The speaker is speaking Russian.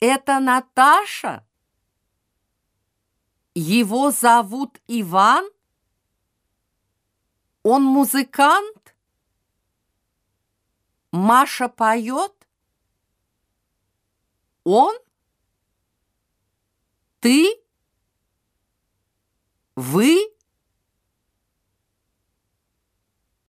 Это Наташа? Его зовут Иван? Он музыкант? Маша поет? Он? Ты? Вы?